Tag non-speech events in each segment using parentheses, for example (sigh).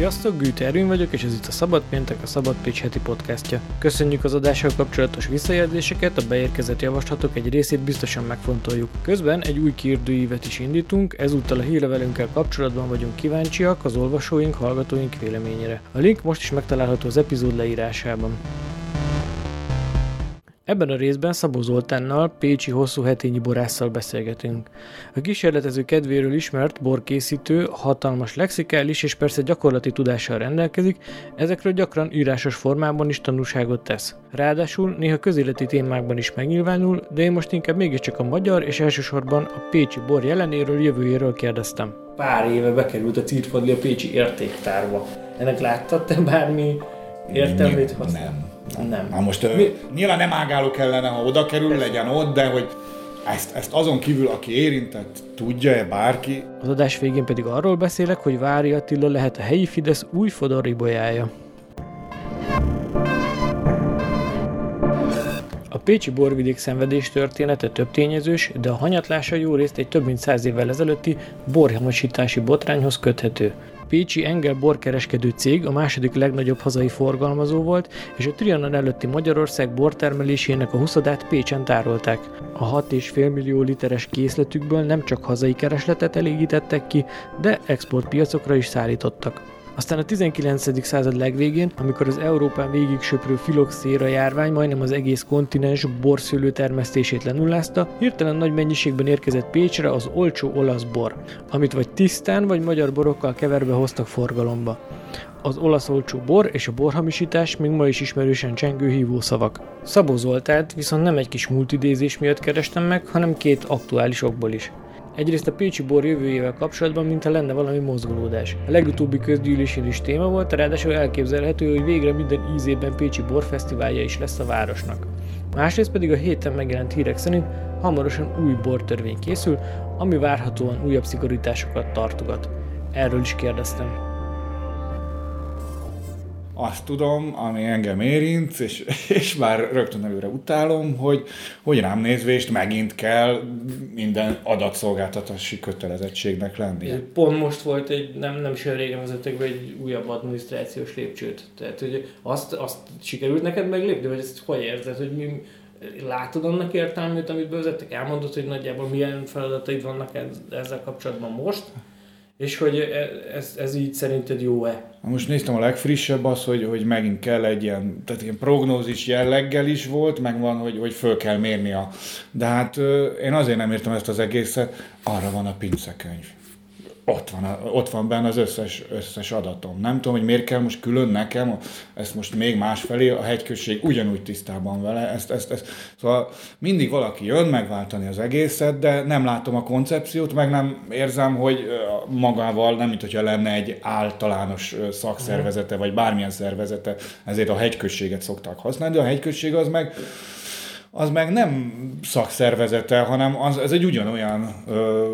Sziasztok, Gűte Erőn vagyok, és ez itt a Szabad Péntek, a Szabad Pécs heti podcastja. Köszönjük az adással kapcsolatos visszajelzéseket, a beérkezett javaslatok egy részét biztosan megfontoljuk. Közben egy új kérdőívet is indítunk, ezúttal a hírlevelünkkel kapcsolatban vagyunk kíváncsiak az olvasóink, hallgatóink véleményére. A link most is megtalálható az epizód leírásában. Ebben a részben Szabó Zoltánnal, Pécsi hosszú hetényi borásszal beszélgetünk. A kísérletező kedvéről ismert borkészítő hatalmas lexikális és persze gyakorlati tudással rendelkezik, ezekről gyakran írásos formában is tanúságot tesz. Ráadásul néha közéleti témákban is megnyilvánul, de én most inkább mégiscsak a magyar és elsősorban a pécsi bor jelenéről, jövőjéről kérdeztem. Pár éve bekerült a Círfadli a pécsi értéktárba. Ennek láttad te bármi értelmét? Nem. Nem. Na most Mi? nyilván nem ágáló kellene, ha oda kerül, Persze. legyen ott, de hogy ezt, ezt azon kívül, aki érintett, tudja-e bárki? Az adás végén pedig arról beszélek, hogy Vári Attila lehet a helyi Fidesz új fodoribolyája. A Pécsi borvidék szenvedés története több tényezős, de a hanyatlása jó részt egy több mint száz évvel ezelőtti borhamosítási botrányhoz köthető pécsi Engel borkereskedő cég a második legnagyobb hazai forgalmazó volt, és a Trianon előtti Magyarország bortermelésének a huszadát Pécsen tárolták. A 6,5 millió literes készletükből nem csak hazai keresletet elégítettek ki, de exportpiacokra is szállítottak. Aztán a 19. század legvégén, amikor az Európán végig söprő filoxéra járvány majdnem az egész kontinens borszőlő termesztését lenullázta, hirtelen nagy mennyiségben érkezett Pécsre az olcsó olasz bor, amit vagy tisztán vagy magyar borokkal keverve hoztak forgalomba. Az olasz olcsó bor és a borhamisítás még ma is ismerősen csengő hívószavak. Szabó Zoltánt viszont nem egy kis multidézés miatt kerestem meg, hanem két aktuális okból is. Egyrészt a Pécsi bor jövőjével kapcsolatban, mintha lenne valami mozgolódás. A legutóbbi közgyűlésén is téma volt, ráadásul elképzelhető, hogy végre minden ízében Pécsi borfesztiválja is lesz a városnak. Másrészt pedig a héten megjelent hírek szerint hamarosan új bortörvény készül, ami várhatóan újabb szigorításokat tartogat. Erről is kérdeztem azt tudom, ami engem érint, és, és már rögtön előre utálom, hogy, hogy rám nézvést megint kell minden adatszolgáltatási kötelezettségnek lenni. Pont most volt egy, nem, nem is olyan régen vezettek be egy újabb adminisztrációs lépcsőt. Tehát, hogy azt, azt sikerült neked meglépni, vagy ezt hogy érzed, hogy mi, látod annak értelmét, amit bevezettek? Elmondod, hogy nagyjából milyen feladataid vannak ezzel kapcsolatban most? És hogy e, ez, ez így szerinted jó-e? Most néztem a legfrissebb az, hogy, hogy megint kell egy ilyen, tehát ilyen prognózis jelleggel is volt, meg van, hogy, hogy föl kell mérni a... De hát én azért nem értem ezt az egészet, arra van a pincekönyv ott van, ott van benne az összes, összes adatom. Nem tudom, hogy miért kell most külön nekem, ezt most még másfelé, a hegyközség ugyanúgy tisztában vele, ezt, ezt, ezt. Szóval mindig valaki jön megváltani az egészet, de nem látom a koncepciót, meg nem érzem, hogy magával, nem mint hogyha lenne egy általános szakszervezete, vagy bármilyen szervezete, ezért a hegyközséget szokták használni, de a hegyközség az meg az meg nem szakszervezete, hanem az, ez egy ugyanolyan ö,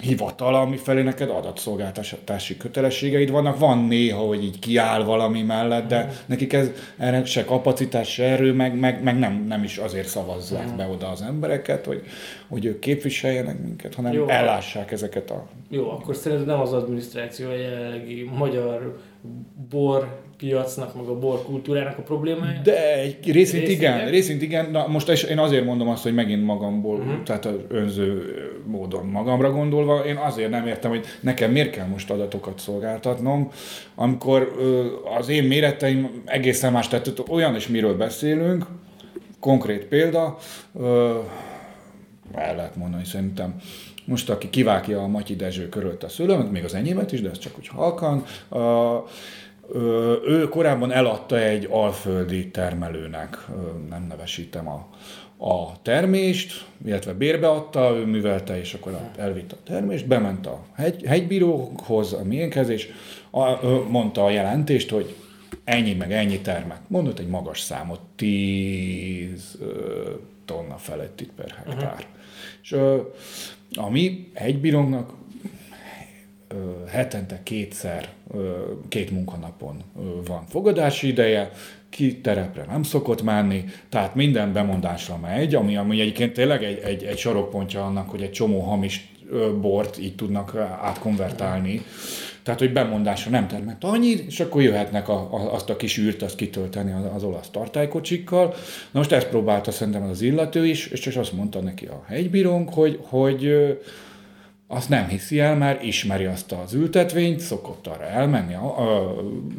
hivatal, ami felé neked adatszolgáltatási kötelességeid vannak. Van néha, hogy így kiáll valami mellett, de nekik ez erre se kapacitás, se erő, meg, meg, meg nem, nem is azért szavazzák be oda az embereket, hogy, hogy ők képviseljenek minket, hanem Jó, ellássák ezeket a... Jó, akkor szerintem nem az adminisztráció a jelenlegi magyar bor piacnak, meg a borkultúrának a problémája? De egy részint, részint igen, igen, részint igen. Na, most én azért mondom azt, hogy megint magamból, uh-huh. tehát önző módon magamra gondolva, én azért nem értem, hogy nekem miért kell most adatokat szolgáltatnom, amikor az én méreteim egészen más, tehát olyan is miről beszélünk, konkrét példa, el lehet mondani szerintem, most aki kivágja a Matyi Dezső körült a szülőmet, még az enyémet is, de ez csak úgy halkan, ő korábban eladta egy alföldi termelőnek, nem nevesítem a, a termést, illetve bérbeadta, ő művelte, és akkor elvitte a termést, bement a hegy, hegybíróhoz, a miénkhez, és a, mondta a jelentést, hogy ennyi meg ennyi termet. Mondott egy magas számot, 10 tonna feletti per hektár. Uh-huh. És a mi hegybírónknak hetente kétszer, két munkanapon van fogadási ideje, ki terepre nem szokott menni, tehát minden bemondásra megy, ami, ami egyébként tényleg egy, egy, egy sarokpontja annak, hogy egy csomó hamis bort így tudnak átkonvertálni. Tehát, hogy bemondásra nem termett annyit, és akkor jöhetnek a, a, azt a kis űrt, azt kitölteni az, az olasz tartálykocsikkal. Na most ezt próbálta szerintem az illető is, és csak azt mondta neki a hegybírónk, hogy, hogy azt nem hiszi el, mert ismeri azt az ültetvényt, szokott arra elmenni,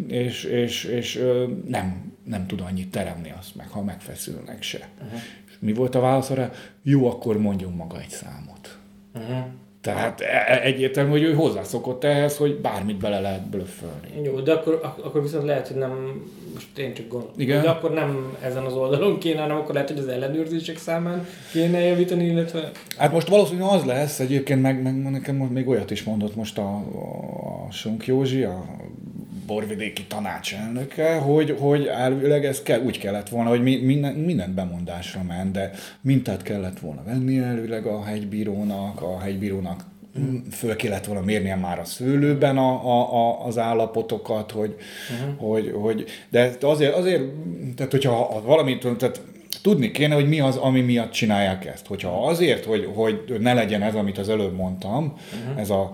és, és, és nem, nem tud annyit teremni azt meg, ha megfeszülnek se. Uh-huh. És mi volt a válasz arra? Jó, akkor mondjon maga egy számot. Uh-huh. Tehát e, e, egyértelmű, hogy ő hozzászokott ehhez, hogy bármit bele lehet blöffölni. Jó, de akkor, akkor viszont lehet, hogy nem, most én csak gondolom, Igen? de akkor nem ezen az oldalon kéne, hanem akkor lehet, hogy az ellenőrzések számán kéne javítani, illetve... Hát most valószínűleg az lesz, egyébként meg, meg nekem most még olyat is mondott most a, a Sunk Józsi, a borvidéki tanácselnöke, hogy, hogy elvileg ez kell, úgy kellett volna, hogy minden, mindent bemondásra ment, de mintát kellett volna venni elvileg a hegybírónak, a hegybírónak föl kellett volna mérnie már a szőlőben a, a, a, az állapotokat, hogy, uh-huh. hogy, hogy de azért, azért tehát hogyha valamit, tehát tudni kéne, hogy mi az, ami miatt csinálják ezt. Hogyha azért, hogy, hogy ne legyen ez, amit az előbb mondtam, uh-huh. ez, a,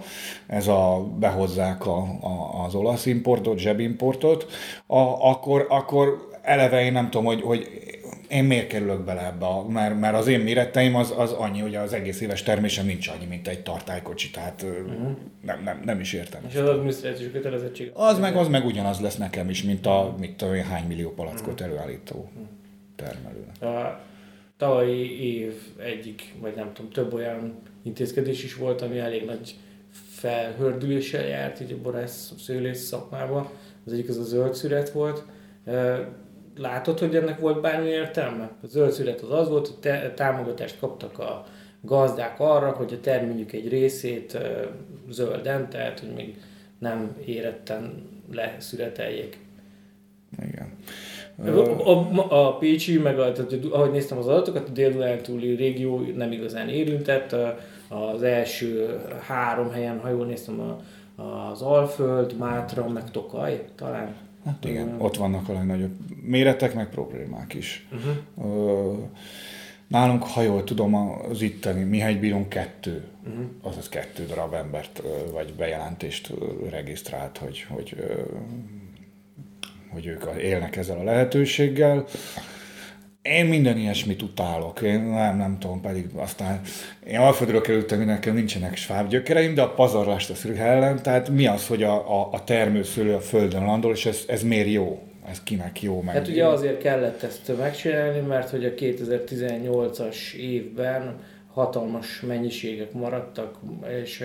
ez a behozzák a, a, az olasz importot, zsebimportot, a, akkor, akkor eleve én nem tudom, hogy, hogy én miért kerülök bele ebbe, mert, mert az én méreteim az, az annyi, hogy az egész éves termésem nincs annyi, mint egy tartálykocsi, tehát uh-huh. nem, nem, nem is értem. És az adminisztrációs kötelezettség? Az meg, az meg ugyanaz lesz nekem is, mint a, mit tudom hány millió palackot uh-huh. előállító. Uh-huh termelőnek. A tavalyi év egyik, vagy nem tudom, több olyan intézkedés is volt, ami elég nagy felhördüléssel járt így a borász szőlész szakmában. Az egyik az a zöld szüret volt. Látod, hogy ennek volt bármi értelme? A zöld szüret az az volt, hogy te, támogatást kaptak a gazdák arra, hogy a terményük egy részét zölden, tehát hogy még nem éretten leszüreteljék. Igen. A, a, a Pécsi, meg a, tehát, ahogy néztem az adatokat, a dél túli régió nem igazán érintett. Az első három helyen, ha jól néztem, a, az Alföld, Mátra, meg Tokaj talán. Hát igen, uh, ott vannak a legnagyobb méretek, meg problémák is. Uh-huh. Uh, nálunk, ha jól tudom, az itteni Mihály Bíron kettő, uh-huh. azaz kettő darab embert, vagy bejelentést regisztrált, hogy, hogy hogy ők élnek ezzel a lehetőséggel. Én minden ilyesmit utálok, én nem, nem tudom, pedig aztán én Alföldről kerültem, nekem nincsenek sváb gyökereim, de a pazarlást a szürke ellen, tehát mi az, hogy a, a, a termőszülő a földön landol, és ez, ez miért jó? Ez kinek jó meg? Hát ugye azért kellett ezt megcsinálni, mert hogy a 2018-as évben hatalmas mennyiségek maradtak, és...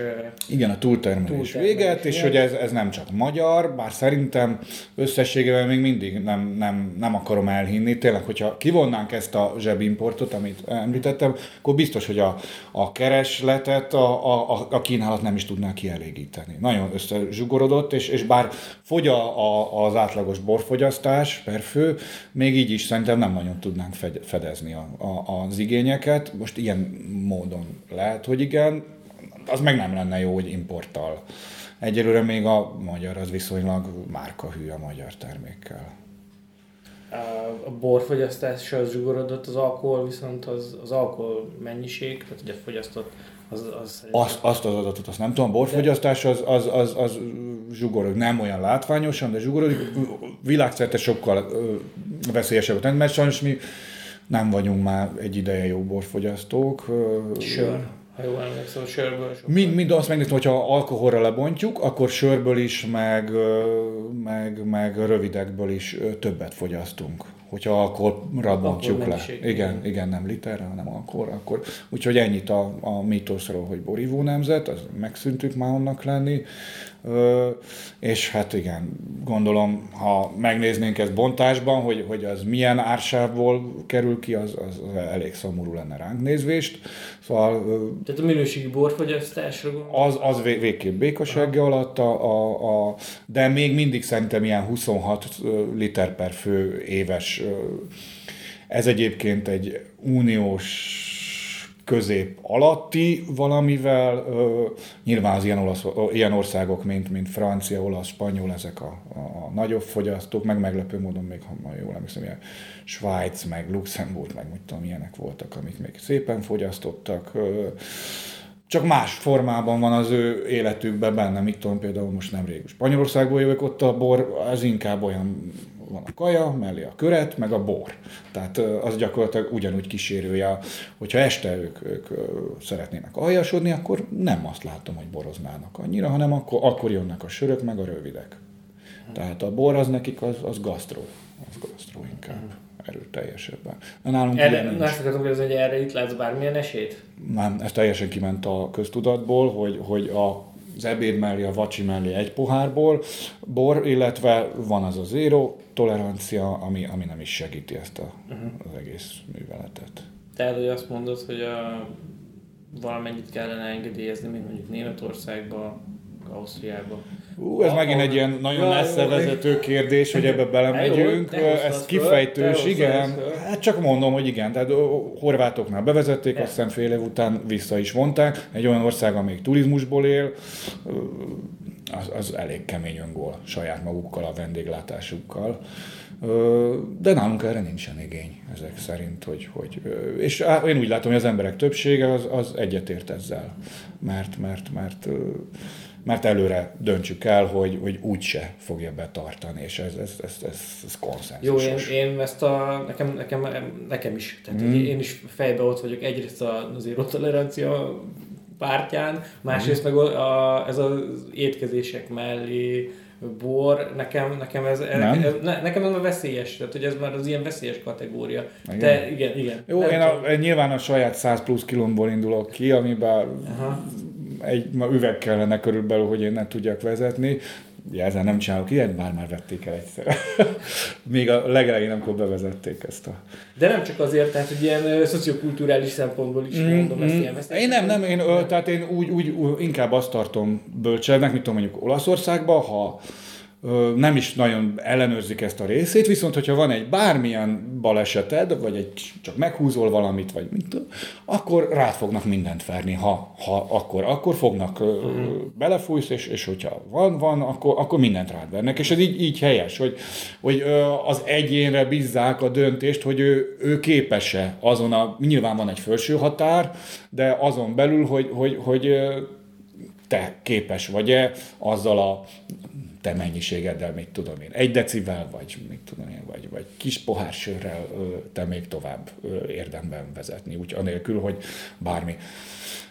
Igen, a túltermelés, véget, és hogy ez, ez nem csak magyar, bár szerintem összességében még mindig nem, nem, nem akarom elhinni. Tényleg, hogyha kivonnánk ezt a zsebimportot, amit említettem, akkor biztos, hogy a, a keresletet a, a, a kínálat nem is tudná kielégíteni. Nagyon összezsugorodott, és, és bár fogy a, a, az átlagos borfogyasztás per fő, még így is szerintem nem nagyon tudnánk fedezni a, a, az igényeket. Most ilyen módon lehet, hogy igen, az meg nem lenne jó, hogy importtal. Egyelőre még a magyar az viszonylag márkahű a magyar termékkel. A borfogyasztás az zsugorodott, az alkohol viszont az, az alkohol mennyiség, tehát ugye fogyasztott az, az azt, azt az adatot azt nem tudom, a borfogyasztás az, az, az, az zsugorod, nem olyan látványosan, de zsugorodik, világszerte sokkal veszélyesebb a mert sajnos mi nem vagyunk már egy ideje jó borfogyasztók. Sör. Ha jól emlékszem, sörből Mind, mind azt megnéztem, hogyha alkoholra lebontjuk, akkor sörből is, meg, meg, meg rövidekből is többet fogyasztunk. Hogyha alkoholra bontjuk le. Igen, igen, nem literre, hanem alkoholra. Akkor, úgyhogy ennyit a, a mítoszról, hogy borívó nemzet, az megszűntük már annak lenni. És hát igen, gondolom, ha megnéznénk ezt bontásban, hogy, hogy az milyen ársávból kerül ki, az, az elég szomorú lenne ránk nézvést. Szóval, Tehát a minőségi borfogyasztásra Az, az végképp békasegge alatt, a, a, a, de még mindig szerintem ilyen 26 liter per fő éves. Ez egyébként egy uniós közép alatti valamivel, nyilván az ilyen, olasz, ilyen országok, mint, mint Francia, olasz, spanyol, ezek a, a, nagyobb fogyasztók, meg meglepő módon még, ha jól emlékszem, ilyen Svájc, meg Luxemburg, meg mit tudom, ilyenek voltak, amik még szépen fogyasztottak. csak más formában van az ő életükben benne, mit tudom, például most nemrég Spanyolországból jövök, ott a bor, az inkább olyan van a kaja, mellé a köret, meg a bor. Tehát az gyakorlatilag ugyanúgy kísérője, hogyha este ők, ők szeretnének aljasodni, akkor nem azt látom, hogy boroznának annyira, hanem akkor, akkor jönnek a sörök, meg a rövidek. Tehát a bor az nekik az, az gasztró, az gasztró inkább erőteljesebben. Nálunk erre, ilyen azt akartam kérdezni, hogy erre itt látsz bármilyen esélyt? Nem, ez teljesen kiment a köztudatból, hogy, hogy a az ebéd mellé, a vacsi mellé egy pohárból bor, illetve van az a zéro tolerancia, ami, ami nem is segíti ezt a, uh-huh. az egész műveletet. Tehát, hogy azt mondod, hogy a, valamennyit kellene engedélyezni, mint mondjuk Németországban, Ausztriában. Ú, ez a, megint egy ilyen nagyon messze vezető kérdés, hogy ebbe belemegyünk. Ez kifejtős, igen. Hát csak mondom, hogy igen. Tehát horvátoknál bevezették, azt hiszem fél év után vissza is vonták. Egy olyan ország, amelyik turizmusból él, az, az elég kemény öngól saját magukkal, a vendéglátásukkal. De nálunk erre nincsen igény ezek szerint, hogy, hogy és én úgy látom, hogy az emberek többsége az, az egyetért ezzel, mert, mert, mert mert előre döntsük el, hogy, hogy úgyse fogja betartani, és ez, ez, ez, ez, ez konszenzusos. Jó, én, én ezt a, nekem, nekem, nekem is, tehát mm. én is fejbe ott vagyok egyrészt az tolerancia pártján, másrészt mm. meg a, ez az étkezések mellé bor, nekem, nekem ez, nem? ez ne, nekem ez a veszélyes, tehát hogy ez már az ilyen veszélyes kategória. Igen. Te, igen, igen. Jó, én a, nyilván a saját 100 plusz kilomból indulok ki, amiben Aha egy ma üveg kellene körülbelül, hogy én ne tudjak vezetni. Ugye ezzel nem csinálok ilyet, bár már vették el egyszer. (laughs) Még a legelején, amikor bevezették ezt a... De nem csak azért, tehát hogy ilyen szociokulturális szempontból is mm, mondom mm, ezt ilyen Én nem, nem, én, tehát én úgy, úgy, úgy inkább azt tartom bölcselnek, mint tudom mondjuk Olaszországban, ha nem is nagyon ellenőrzik ezt a részét, viszont hogyha van egy bármilyen baleseted, vagy egy csak meghúzol valamit, vagy mit, akkor rád fognak mindent verni, ha, ha akkor, akkor fognak, uh-huh. belefújsz, és, és hogyha van, van, akkor, akkor mindent rád vernek, és ez így, így helyes, hogy, hogy az egyénre bízzák a döntést, hogy ő, ő képes-e azon a, nyilván van egy felső határ, de azon belül, hogy, hogy, hogy te képes vagy-e azzal a te mennyiségeddel, mit tudom én, egy decivel, vagy mit tudom én, vagy, vagy kis pohár sörrel te még tovább érdemben vezetni, úgy anélkül, hogy bármi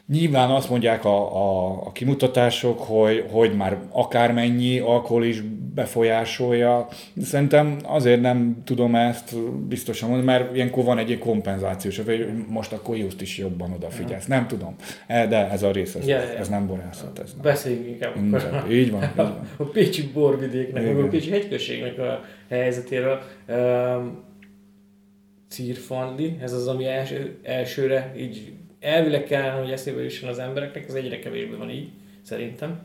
Nyilván azt mondják a, a, a kimutatások, hogy, hogy már akármennyi alkohol is befolyásolja. Szerintem azért nem tudom ezt biztosan mondani, mert ilyenkor van egy kompenzációs, hogy most akkor just is jobban odafigyelsz. Nem tudom. E, de ez a rész, ez, ja, ja. ez nem borászat. Ez nem. Beszéljünk inkább. Mm, így van. Így van. (laughs) A Pécsi borvidéknek, a Pécsi hegyközségnek a helyzetéről. Um, Círfanli, ez az, ami első, elsőre így elvileg kellene, hogy eszébe jusson az embereknek, ez egyre kevésbé van így, szerintem.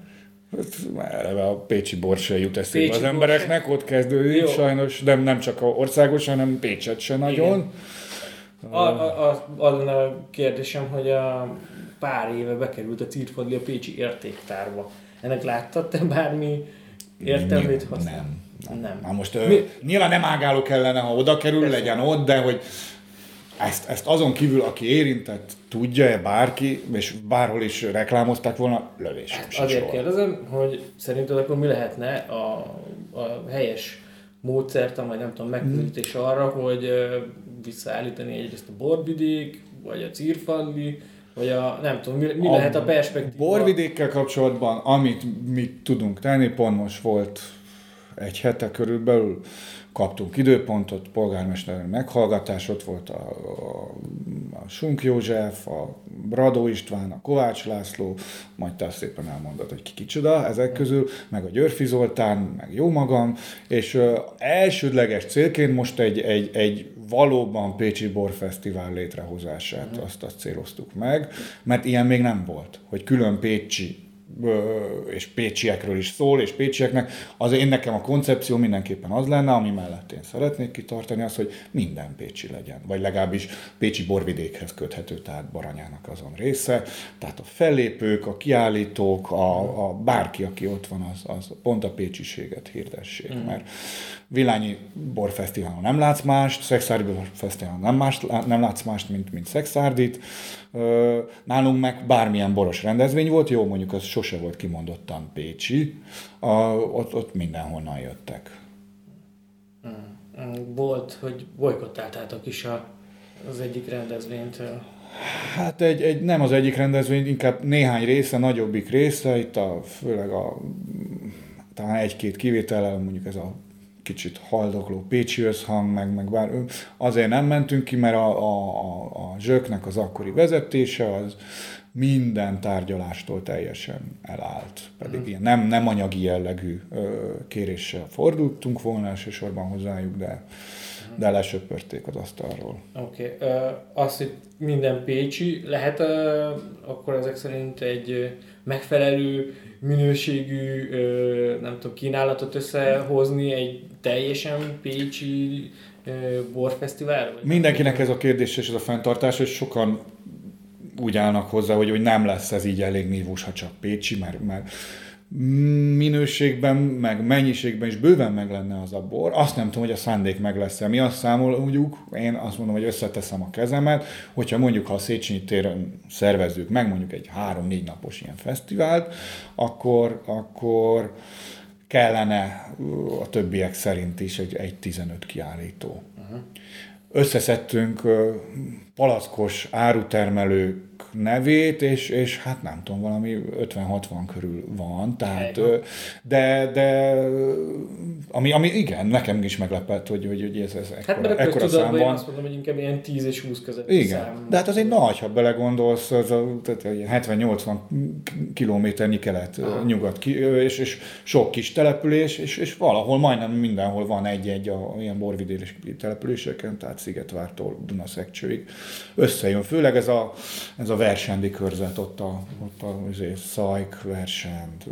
Hát, eleve a Pécsi bor se jut eszébe Pécsi az embereknek, ott kezdődik Jó. sajnos, de nem csak a országos, hanem Pécset se nagyon. A, a, a, az a kérdésem, hogy a pár éve bekerült a Cirfadli a Pécsi értéktárba. Ennek láttad te bármi értelmét? Nem. Nem. nem. nem. Na most Mi? nyilván nem ágáló kellene, ha oda kerül, Persze. legyen ott, de hogy ezt, ezt azon kívül, aki érintett, tudja-e bárki, és bárhol is reklámozták volna, lövés. Hát azért soha. kérdezem, hogy szerinted akkor mi lehetne a, a helyes módszert, vagy nem tudom, megközelítés hmm. arra, hogy visszaállítani egyrészt a borvidék, vagy a círfalli, vagy a, nem tudom, mi, mi a lehet a perspektíva? Borvidékkel kapcsolatban, amit mi tudunk tenni, pont most volt egy hete körülbelül, kaptunk időpontot, polgármester meghallgatás, ott volt a, a, a Sunk József, a Bradó István, a Kovács László, majd te szépen elmondod, hogy ki kicsoda ezek közül, meg a Györfi Zoltán, meg jó magam, és ö, elsődleges célként most egy, egy, egy valóban Pécsi Borfesztivál létrehozását, mm. azt, azt céloztuk meg, mert ilyen még nem volt, hogy külön Pécsi és pécsiekről is szól, és pécsieknek, az én nekem a koncepció mindenképpen az lenne, ami mellett én szeretnék kitartani, az, hogy minden pécsi legyen, vagy legalábbis pécsi borvidékhez köthető, tehát Baranyának azon része, tehát a fellépők, a kiállítók, a, a bárki, aki ott van, az, az pont a pécsiséget hirdessék, mm. mert Vilányi borfesztiválon nem látsz mást, Szexárdi borfesztiválon nem, más, nem látsz mást, mint, mint Szexárdit, Nálunk meg bármilyen boros rendezvény volt, jó, mondjuk az sose volt kimondottan Pécsi, a, ott, ott mindenhonnan jöttek. Mm. Volt, hogy bolykottáltátok is a, az egyik rendezvényt. Hát egy, egy, nem az egyik rendezvény, inkább néhány része, nagyobbik része, itt a, főleg a talán egy-két kivétellel, mondjuk ez a kicsit haldokló pécsi összhang, meg, meg bár azért nem mentünk ki, mert a, a, a, a zsöknek az akkori vezetése az minden tárgyalástól teljesen elállt. Pedig mm. ilyen nem, nem anyagi jellegű ö, kéréssel fordultunk volna elsősorban hozzájuk, de, de lesöpörték az asztalról. Oké. Okay. Azt, hogy minden pécsi, lehet akkor ezek szerint egy megfelelő minőségű, nem tudom, kínálatot összehozni egy teljesen pécsi uh, borfesztivál? Mindenkinek ez a kérdés és ez a fenntartás, hogy sokan úgy állnak hozzá, hogy, hogy nem lesz ez így elég nívós, ha csak pécsi, mert, mert minőségben, meg mennyiségben is bőven meg lenne az a bor. Azt nem tudom, hogy a szándék meg lesz-e. Mi azt számoljuk, én azt mondom, hogy összeteszem a kezemet, hogyha mondjuk, ha a Széchenyi téren szervezzük meg mondjuk egy három-négy napos ilyen fesztivált, akkor, akkor kellene a többiek szerint is egy, egy 15 kiállító. Uh-huh. Összeszedtünk palackos árutermelők nevét, és, és hát nem tudom, valami 50-60 körül van, tehát, de, de ami, ami igen, nekem is meglepett, hogy, hogy, hogy ez, ez ekkora, hát, ekkora szám van. azt mondom, hogy inkább ilyen 10 és 20 között Igen, szám. de hát az egy nagy, ha belegondolsz, az a, 70-80 kilométernyi kelet-nyugat, és, és sok kis település, és, és valahol majdnem mindenhol van egy-egy a, ilyen borvidéles településeken, tehát Szigetvártól Dunaszekcsőig összejön. Főleg ez a, ez a versendi körzet, ott a, ott a azért, Szajk, Versend,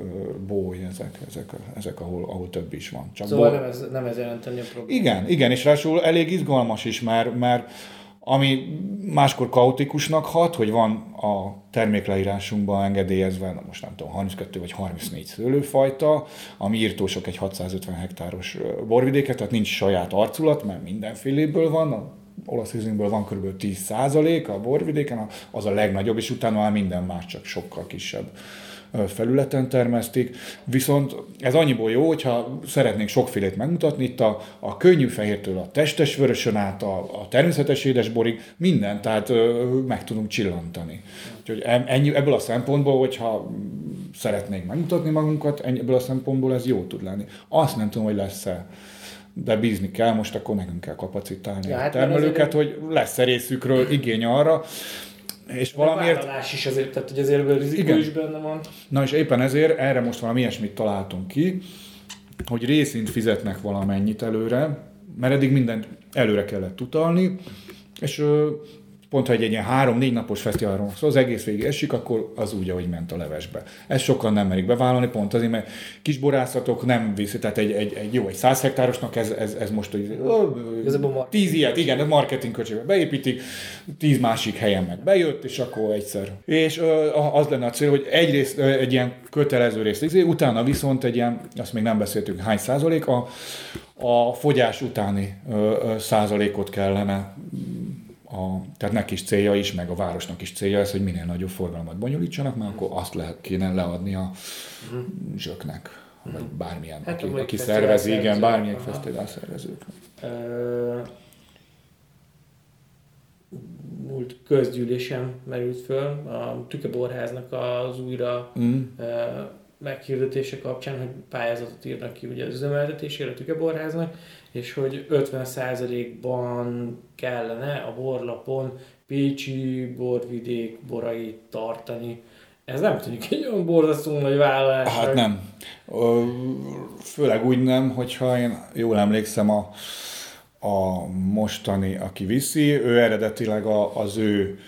Bój, ezek, ezek, ezek ahol, ahol több is van. Csak szóval nem ez, nem ez jelenteni a problémát. Igen, igen, és ráadásul elég izgalmas is, mert, mert ami máskor kaotikusnak hat, hogy van a termékleírásunkban engedélyezve, na most nem tudom, 32 vagy 34 szőlőfajta, ami írtósok egy 650 hektáros borvidéket, tehát nincs saját arculat, mert mindenféléből van, olasz rizlingből van kb. 10% a borvidéken, az a legnagyobb, és utána már minden más csak sokkal kisebb felületen termesztik. Viszont ez annyiból jó, hogyha szeretnénk sokfélét megmutatni, itt a, a könnyű fehértől a testes vörösön át, a, a természetes édesborig, mindent, tehát ö, meg tudunk csillantani. Úgyhogy ennyi, ebből a szempontból, hogyha szeretnénk megmutatni magunkat, ebből a szempontból ez jó tud lenni. Azt nem tudom, hogy lesz-e de bízni kell, most akkor nekünk kell kapacitálni ja, a hát termelőket, hogy lesz-e részükről igény arra, és valamiért... is azért, tehát hogy azért a rizikó igen. is benne van. Na és éppen ezért erre most valami ilyesmit találtunk ki, hogy részint fizetnek valamennyit előre, mert eddig mindent előre kellett utalni, és pont ha egy, egy ilyen három-négy napos fesztiválról szóval az egész végig esik, akkor az úgy, ahogy ment a levesbe. Ezt sokan nem merik bevállalni, pont azért, mert kisborászatok nem viszi, tehát egy, egy, egy jó, egy száz hektárosnak ez, ez, ez most, hogy tíz ilyet, igen, ez marketing költségbe beépítik, tíz másik helyen meg bejött, és akkor egyszer. És az lenne a cél, hogy egyrészt egy ilyen kötelező részt, utána viszont egy ilyen, azt még nem beszéltünk, hány százalék, a, a fogyás utáni százalékot kellene a, tehát neki is célja is, meg a városnak is célja ez, hogy minél nagyobb forgalmat bonyolítsanak, mert akkor azt lehet kéne leadni a zsöknek, vagy mhm. bármilyen, hát, aki, aki szervezi, igen, bármilyen fesztivál szervezők. Múlt közgyűlésem merült föl a Tükeborháznak az újra mm. meghirdetése kapcsán, hogy pályázatot írnak ki ugye az üzemeltetésére a Tükeborháznak, és hogy 50%-ban kellene a borlapon Pécsi borvidék borait tartani. Ez nem tűnik egy olyan borzasztó nagy vállalás. Hát nem. Főleg úgy nem, hogyha én jól emlékszem a, a mostani, aki viszi, ő eredetileg a, az ő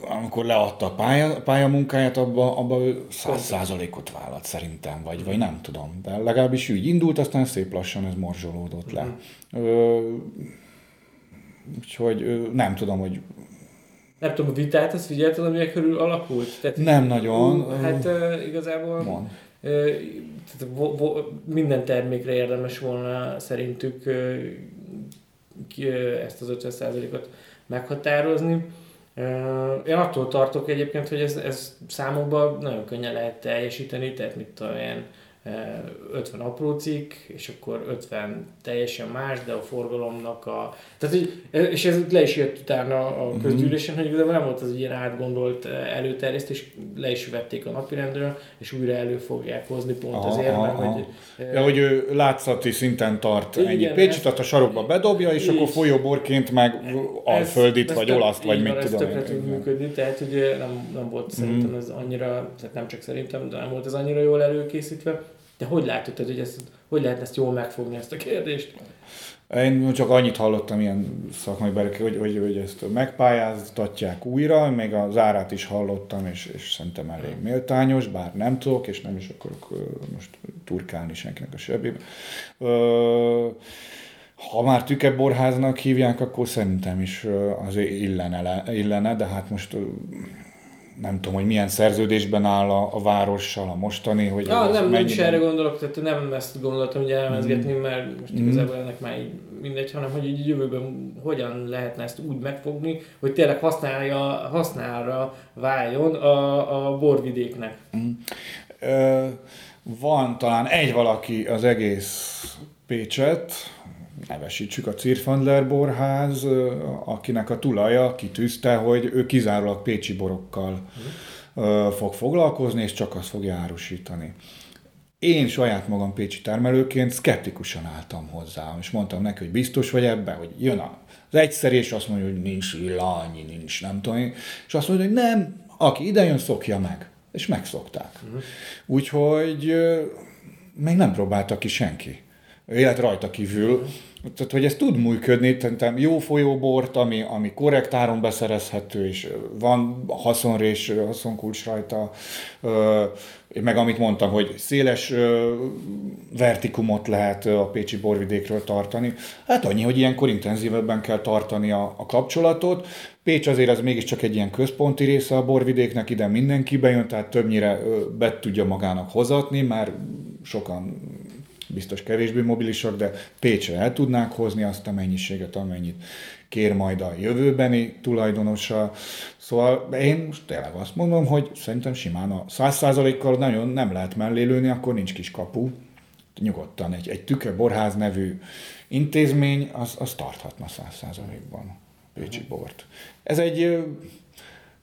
amikor leadta a pálya, pályamunkáját, abba, abba ő száz százalékot vállalt szerintem, vagy, vagy nem tudom. De legalábbis úgy indult, aztán szép lassan ez morzsolódott le. Uh-huh. Ö, úgyhogy ö, nem tudom, hogy nem tudom, a vitát, ezt figyelted, amilyen körül alakult? Tehát, nem nagyon. Ú, hát uh, igazából Mond. Uh, tehát, vo, vo, minden termékre érdemes volna szerintük uh, ki, uh, ezt az 50%-ot meghatározni Én attól tartok egyébként, hogy ez, ez számokban nagyon könnyen lehet teljesíteni, tehát mit tudom én, 50 apró cikk, és akkor 50 teljesen más, de a forgalomnak a... Tehát, hogy, és ez le is jött utána a mhm. közgyűlésen, hogy igazából nem volt az ilyen átgondolt előterjesztés, le is vették a napirendről, és újra elő fogják hozni pont aha, azért, aha, mert hogy... Ja, hogy ő látszati szinten tart igen, ennyi Pécsit, tehát a sarokba bedobja, és így, akkor folyóborként meg alföldit, vagy olaszt, vagy mit tudom. Ez tökre tud működni, tehát hogy nem, nem volt szerintem ez annyira, tehát nem csak szerintem, de nem volt ez annyira jól előkészítve. De hogy látod, hogy, ezt, hogy lehet ezt jól megfogni, ezt a kérdést? Én csak annyit hallottam ilyen szakmai berek, hogy, hogy, hogy ezt megpályáztatják újra, még az árát is hallottam, és, és szerintem elég méltányos, bár nem tudok, és nem is akarok most turkálni senkinek a sebébe. Ha már tükeborháznak hívják, akkor szerintem is azért illene, illene de hát most nem tudom, hogy milyen szerződésben áll a, a várossal a mostani, hogy... Ja, nem, mennyiben... nem is erre gondolok, tehát nem ezt gondoltam hogy elmezgetni, mm. mert most mm. igazából ennek már így mindegy, hanem hogy így jövőben hogyan lehetne ezt úgy megfogni, hogy tényleg használja, használra váljon a, a borvidéknek. Mm. Ö, van talán egy valaki az egész Pécset, nevesítsük a Cirfandler borház, akinek a tulaja kitűzte, hogy ő kizárólag pécsi borokkal fog foglalkozni, és csak azt fogja árusítani. Én saját magam pécsi termelőként szkeptikusan álltam hozzá, és mondtam neki, hogy biztos vagy ebben, hogy jön az egyszer, és azt mondja, hogy nincs villanyi, nincs, nem tudom és azt mondja, hogy nem, aki idejön, szokja meg. És megszokták. Uh-huh. Úgyhogy még nem próbálta ki senki. Élet rajta kívül. Tehát, hogy ez tud működni, tehát jó folyóbort, ami, ami korrekt áron beszerezhető, és van haszonrés, haszonkulcs rajta, meg amit mondtam, hogy széles vertikumot lehet a Pécsi borvidékről tartani. Hát annyi, hogy ilyenkor intenzívebben kell tartani a, a kapcsolatot. Pécs azért ez mégiscsak egy ilyen központi része a borvidéknek, ide mindenki bejön, tehát többnyire be tudja magának hozatni, már sokan biztos kevésbé mobilisak, de Pécsre el tudnánk hozni azt a mennyiséget, amennyit kér majd a jövőbeni tulajdonosa. Szóval én most tényleg azt mondom, hogy szerintem simán a 100%-kal nagyon nem lehet mellélőni, akkor nincs kis kapu. Nyugodtan egy, egy tükeborház nevű intézmény, az, az tarthatna 100%-ban Pécsi bort. Ez egy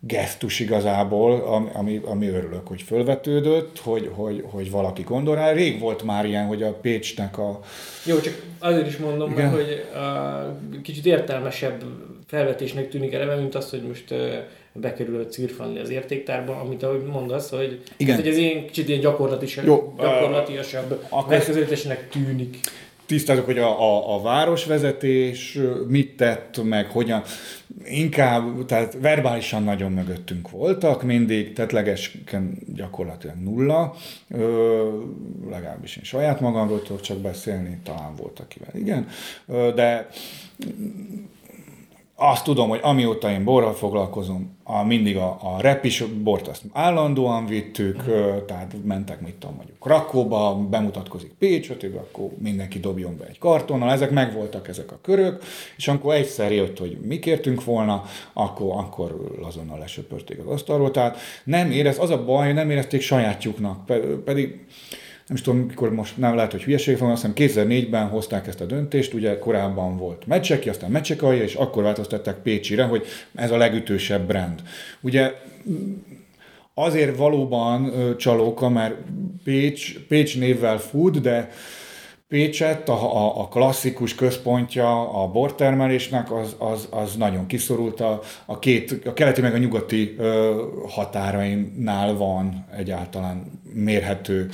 gesztus igazából, ami, ami örülök, hogy fölvetődött, hogy, hogy, hogy valaki gondol rá. Rég volt már ilyen, hogy a Pécsnek a... Jó, csak azért is mondom, Igen. mert hogy a, kicsit értelmesebb felvetésnek tűnik eleve, mint az, hogy most bekerül a cirfanli az értéktárba, amit ahogy mondasz, hogy, Igen. hogy ez ilyen kicsit ilyen gyakorlatisabb, Jó, gyakorlatiasabb akkor... megközelítésnek tűnik tisztázok, hogy a, a, a városvezetés mit tett, meg hogyan, inkább, tehát verbálisan nagyon mögöttünk voltak mindig, tetlegesken gyakorlatilag nulla, ö, legalábbis én saját magamról tudok csak beszélni, talán volt akivel, igen, ö, de azt tudom, hogy amióta én borral foglalkozom, a, mindig a, a repis bort azt állandóan vittük, uh-huh. tehát mentek, mit tudom, mondjuk Krakóba, bemutatkozik Pécs, ötében, akkor mindenki dobjon be egy kartonnal, ezek megvoltak ezek a körök, és amikor egyszer jött, hogy mi kértünk volna, akkor, akkor azonnal lesöpörték az asztalról, tehát nem érez, az a baj, hogy nem érezték sajátjuknak, pedig nem is tudom, mikor most nem lehet, hogy hülyeség van, azt hiszem 2004-ben hozták ezt a döntést, ugye korábban volt Mecseki, aztán Mecsekai, és akkor változtatták Pécsire, hogy ez a legütősebb brand. Ugye azért valóban csalóka, mert Pécs, Pécs névvel fut, de Pécset, a, a, a klasszikus központja a bortermelésnek, az, az, az nagyon kiszorult. A, a, két, a keleti meg a nyugati ö, határainál van egyáltalán mérhető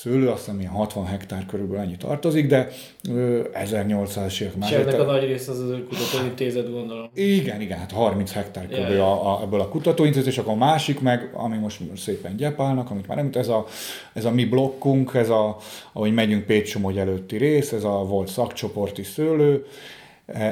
szőlő, azt hiszem ilyen 60 hektár körülbelül ennyi tartozik, de 1800-es évek már. És ennek a nagy rész az az kutatóintézet, gondolom. Igen, igen, hát 30 hektár körülbelül yeah. a, a, ebből a kutatóintézet, és akkor a másik meg, ami most szépen gyepálnak, amit már nem, ez a, ez a mi blokkunk, ez a, ahogy megyünk Pécs előtti rész, ez a volt szakcsoporti szőlő,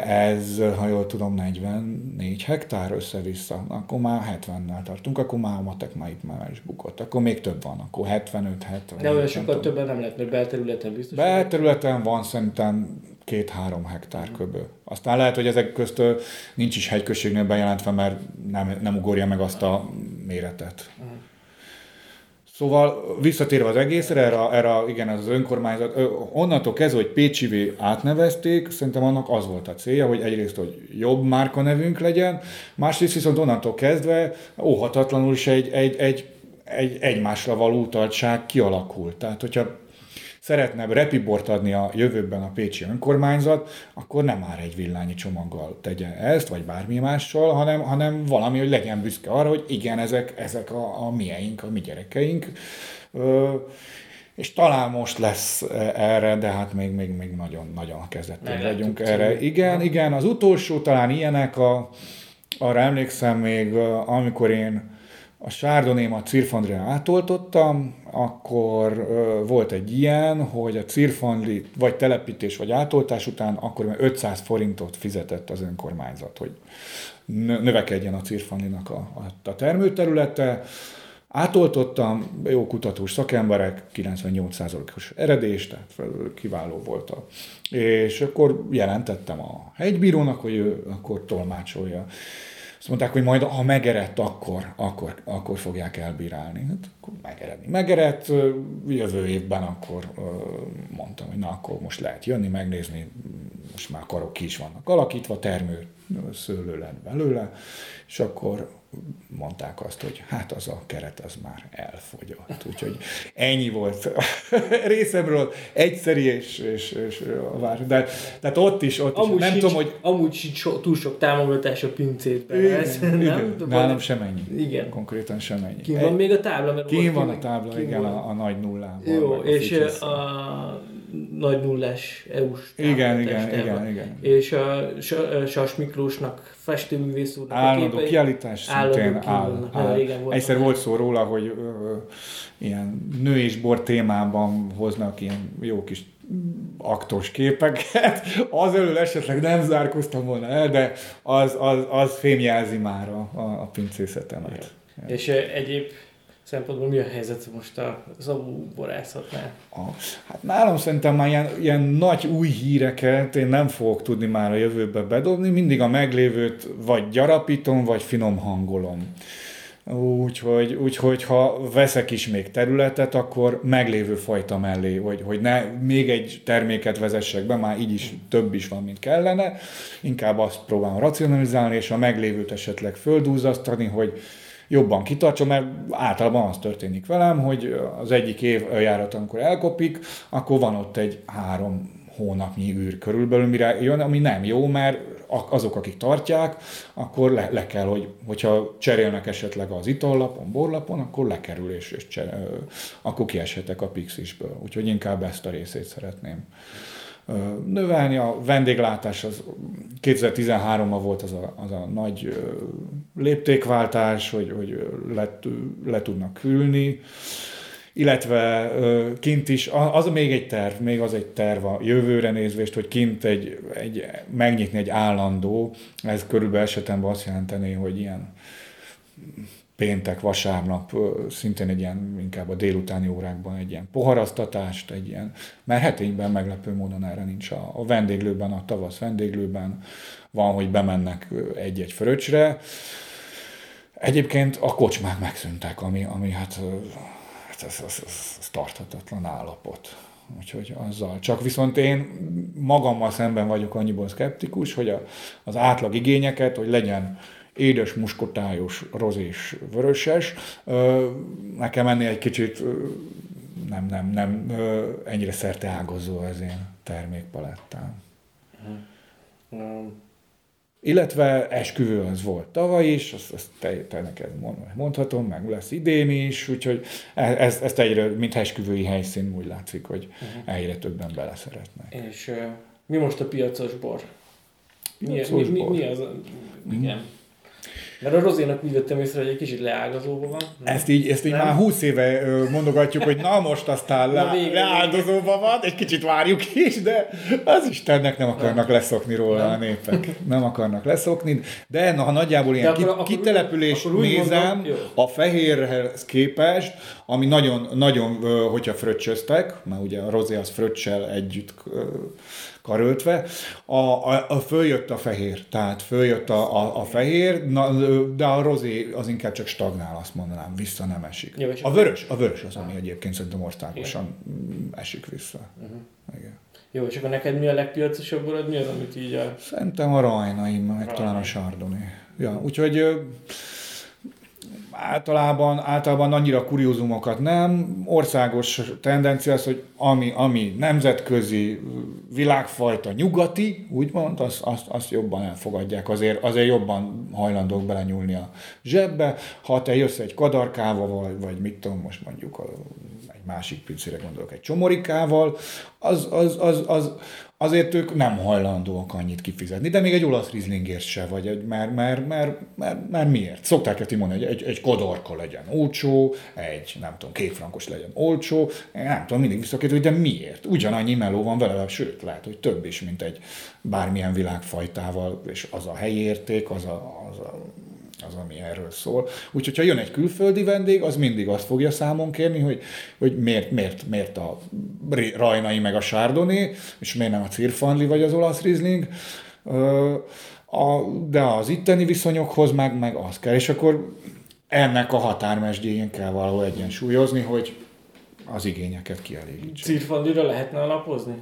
ez, ha jól tudom, 44 hektár össze-vissza, akkor már 70-nel tartunk, akkor már a matek már itt már is bukott, akkor még több van, akkor 75 70 De olyan sokkal többen nem lehet, mert belterületen biztos. Belterületen van szerintem két-három hektár köbö. Aztán lehet, hogy ezek közt nincs is hegyközségnél bejelentve, mert nem, nem ugorja meg azt a méretet. Szóval visszatérve az egészre, erre, erre igen, az önkormányzat, onnantól kezdve, hogy Pécsivé átnevezték, szerintem annak az volt a célja, hogy egyrészt, hogy jobb márka nevünk legyen, másrészt viszont onnantól kezdve óhatatlanul is egy, egy, egy, egy egymásra való utaltság kialakult. Tehát, hogyha szeretne repibort adni a jövőben a pécsi önkormányzat, akkor nem már egy villányi csomaggal tegye ezt, vagy bármi mással, hanem, hanem valami, hogy legyen büszke arra, hogy igen, ezek, ezek a, a mieink, a mi gyerekeink. Ö, és talán most lesz erre, de hát még, még, még nagyon, nagyon kezdetén vagyunk erre. Igen, igen, az utolsó talán ilyenek, a, arra emlékszem még, amikor én a sárdonémat Cirfandrira átoltottam, akkor volt egy ilyen, hogy a Cirfandli vagy telepítés vagy átoltás után akkor 500 forintot fizetett az önkormányzat, hogy növekedjen a Cirfandlinak a, a, a termőterülete. Átoltottam, jó kutatós szakemberek, 98%-os eredés, tehát kiváló volt a... És akkor jelentettem a hegybírónak, hogy ő akkor tolmácsolja azt mondták, hogy majd ha megerett, akkor, akkor, akkor fogják elbírálni. Hát akkor megeredni. Megerett, jövő évben akkor mondtam, hogy na akkor most lehet jönni, megnézni, most már karok ki is vannak alakítva, termő szőlő lett belőle, és akkor mondták azt, hogy hát az a keret az már elfogyott. Úgyhogy ennyi volt (laughs) részemről, egyszerű és, és, és vár. De, tehát ott is, ott amúgy is. Nem sincs, tudom, hogy... Amúgy sincs so, túl sok támogatás a pincétben. Igen, ez, igen. Nem? Nálam sem ennyi. Igen. Konkrétan sem ennyi. Kín van még a tábla? Mert Kín van a tábla, igen, a, a, nagy nullában. Jó, és a, a nagy nullás EU-s igen, igen, igen, igen. És a Sas Miklósnak festőművész úrnak Állandó a kiállítás szintén áll. áll. Volt Egyszer volt szó róla, hogy ö, ilyen nő és bor témában hoznak ilyen jó kis aktos képeket. Az elől esetleg nem zárkoztam volna el, de az, az, az fémjelzi már a, a, pincészetemet. Ja. És egyéb szempontból mi a helyzet most a Zabú borászatnál? A, hát nálam szerintem már ilyen, ilyen nagy új híreket én nem fogok tudni már a jövőbe bedobni, mindig a meglévőt vagy gyarapítom, vagy finom hangolom. Úgyhogy, úgyhogy ha veszek is még területet, akkor meglévő fajta mellé, hogy, hogy ne még egy terméket vezessek be, már így is több is van, mint kellene. Inkább azt próbálom racionalizálni, és a meglévőt esetleg földúzasztani, hogy jobban kitartson, mert általában az történik velem, hogy az egyik év járat, amikor elkopik, akkor van ott egy három hónapnyi űr körülbelül, mire jön, ami nem jó, mert azok, akik tartják, akkor le, le kell, hogy, hogyha cserélnek esetleg az itallapon, borlapon, akkor lekerül, és, és cser, akkor kieshetek a Pixisből. Úgyhogy inkább ezt a részét szeretném növelni. A vendéglátás az 2013-ban volt az a, az a nagy léptékváltás, hogy, hogy le, le tudnak ülni, illetve kint is, az még egy terv, még az egy terv a jövőre nézvést, hogy kint egy, egy, megnyitni egy állandó, ez körülbelül esetemben azt jelenteni, hogy ilyen péntek, vasárnap szintén egy ilyen, inkább a délutáni órákban egy ilyen poharaztatást, egy ilyen, mert hetényben meglepő módon erre nincs a, a vendéglőben, a tavasz vendéglőben van, hogy bemennek egy-egy fröccsre. Egyébként a kocsmák megszűntek, ami, ami hát, hát ez, ez, ez, ez tarthatatlan állapot. Úgyhogy azzal. Csak viszont én magammal szemben vagyok annyiból szkeptikus, hogy a, az átlag igényeket, hogy legyen édes, muskotályos, rozés, vöröses. Nekem ennél egy kicsit nem, nem, nem ennyire szerte ágazó az én termékpalettám. Uh-huh. Illetve esküvő az volt tavaly is, azt, azt te, te neked mondhatom, meg lesz idén is, úgyhogy e, ez, ezt egyre, mint esküvői helyszín úgy látszik, hogy uh-huh. egyre többen beleszeretnek. És uh, mi most a piacos bor? Mi, mi, mi, mi az? Igen. Mert a rozénak úgy vettem észre, hogy egy kicsit leágazóban van. Ezt így, ezt így már 20 éve mondogatjuk, hogy na most aztán le, végül, leáldozóban van, egy kicsit várjuk is, de az Istennek nem akarnak nem. leszokni róla nem. a népek. Nem akarnak leszokni, de na, ha nagyjából ilyen akkor, ki, akkor, kitelepülés akkor nézem, mondom, a fehérhez képest, ami nagyon, nagyon hogyha fröccsöztek, mert ugye a rozé az fröccsel együtt karöltve, a, a, a följött a fehér, tehát följött a, a, a fehér, na, de a rozé az inkább csak stagnál, azt mondanám, vissza nem esik. Jó, a vörös, a vörös az, ami egyébként szerintem országosan esik vissza. Uh-huh. Igen. Jó, és akkor neked mi a legpiacosabb borod, mi az, amit így a... Szerintem a rajnaim, meg talán a sardoni. Ja, úgyhogy általában, általában annyira kuriózumokat nem. Országos tendencia az, hogy ami, ami nemzetközi, világfajta, nyugati, úgymond, azt, azt, azt jobban elfogadják, azért, azért jobban hajlandók belenyúlni a zsebbe. Ha te jössz egy kadarkával, vagy, vagy mit tudom, most mondjuk a, egy másik pincére gondolok, egy csomorikával, az, az, az, az, azért ők nem hajlandóak annyit kifizetni, de még egy olasz rizlingért se, vagy egy, mert, mert, mert, mert, mert miért? Szokták ezt mondani, hogy egy, egy kodorka legyen olcsó, egy, nem tudom, két frankos legyen olcsó, nem tudom, mindig visszakérdő, hogy de miért? Ugyanannyi meló van vele, sőt, lehet, hogy több is, mint egy bármilyen világfajtával, és az a helyi érték, az a, az a az, ami erről szól. Úgyhogy, ha jön egy külföldi vendég, az mindig azt fogja számon kérni, hogy, hogy miért, miért, miért a rajnai meg a sárdoni, és miért nem a cirfanli vagy az olasz rizling. A, de az itteni viszonyokhoz meg, meg az kell. És akkor ennek a határmesdjén kell valahol egyensúlyozni, hogy az igényeket kielégítse. Cirfandira lehetne alapozni?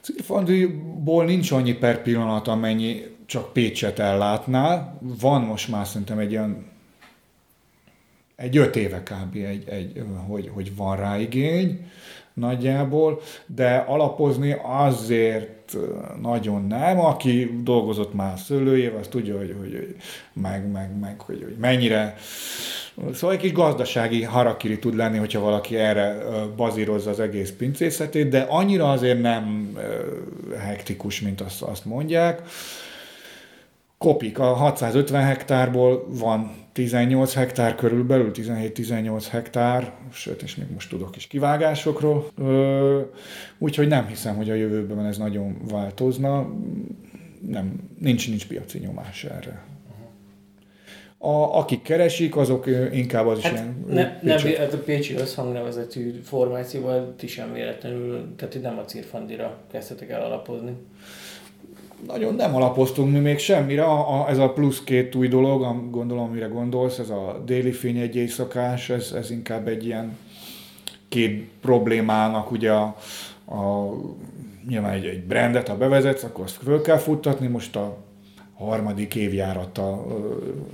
Cirfandiból nincs annyi per pillanat, amennyi csak Pécset ellátnál. Van most már szerintem egy olyan egy öt éve kb. Egy, egy, hogy, hogy van rá igény nagyjából, de alapozni azért nagyon nem. Aki dolgozott már szőlőjével, az tudja, hogy, hogy meg, meg, meg hogy, hogy mennyire Szóval egy kis gazdasági harakiri tud lenni, hogyha valaki erre bazírozza az egész pincészetét, de annyira azért nem hektikus, mint azt, azt mondják kopik. A 650 hektárból van 18 hektár körülbelül, 17-18 hektár, sőt, és még most tudok is kivágásokról. Úgyhogy nem hiszem, hogy a jövőben ez nagyon változna. Nem, nincs, nincs piaci nyomás erre. A, akik keresik, azok inkább az hát is ilyen... Ne, ne, hát a Pécsi összhangnevezetű formációval ti sem véletlenül, tehát nem a Cirfandira kezdhetek el alapozni nagyon nem alapoztunk mi még semmire. A, a, ez a plusz két új dolog, a, gondolom, mire gondolsz, ez a déli fény egy éjszakás, ez, ez inkább egy ilyen két problémának ugye a, a nyilván egy, egy brandet, ha bevezetsz, akkor azt föl kell futtatni, most a harmadik évjárata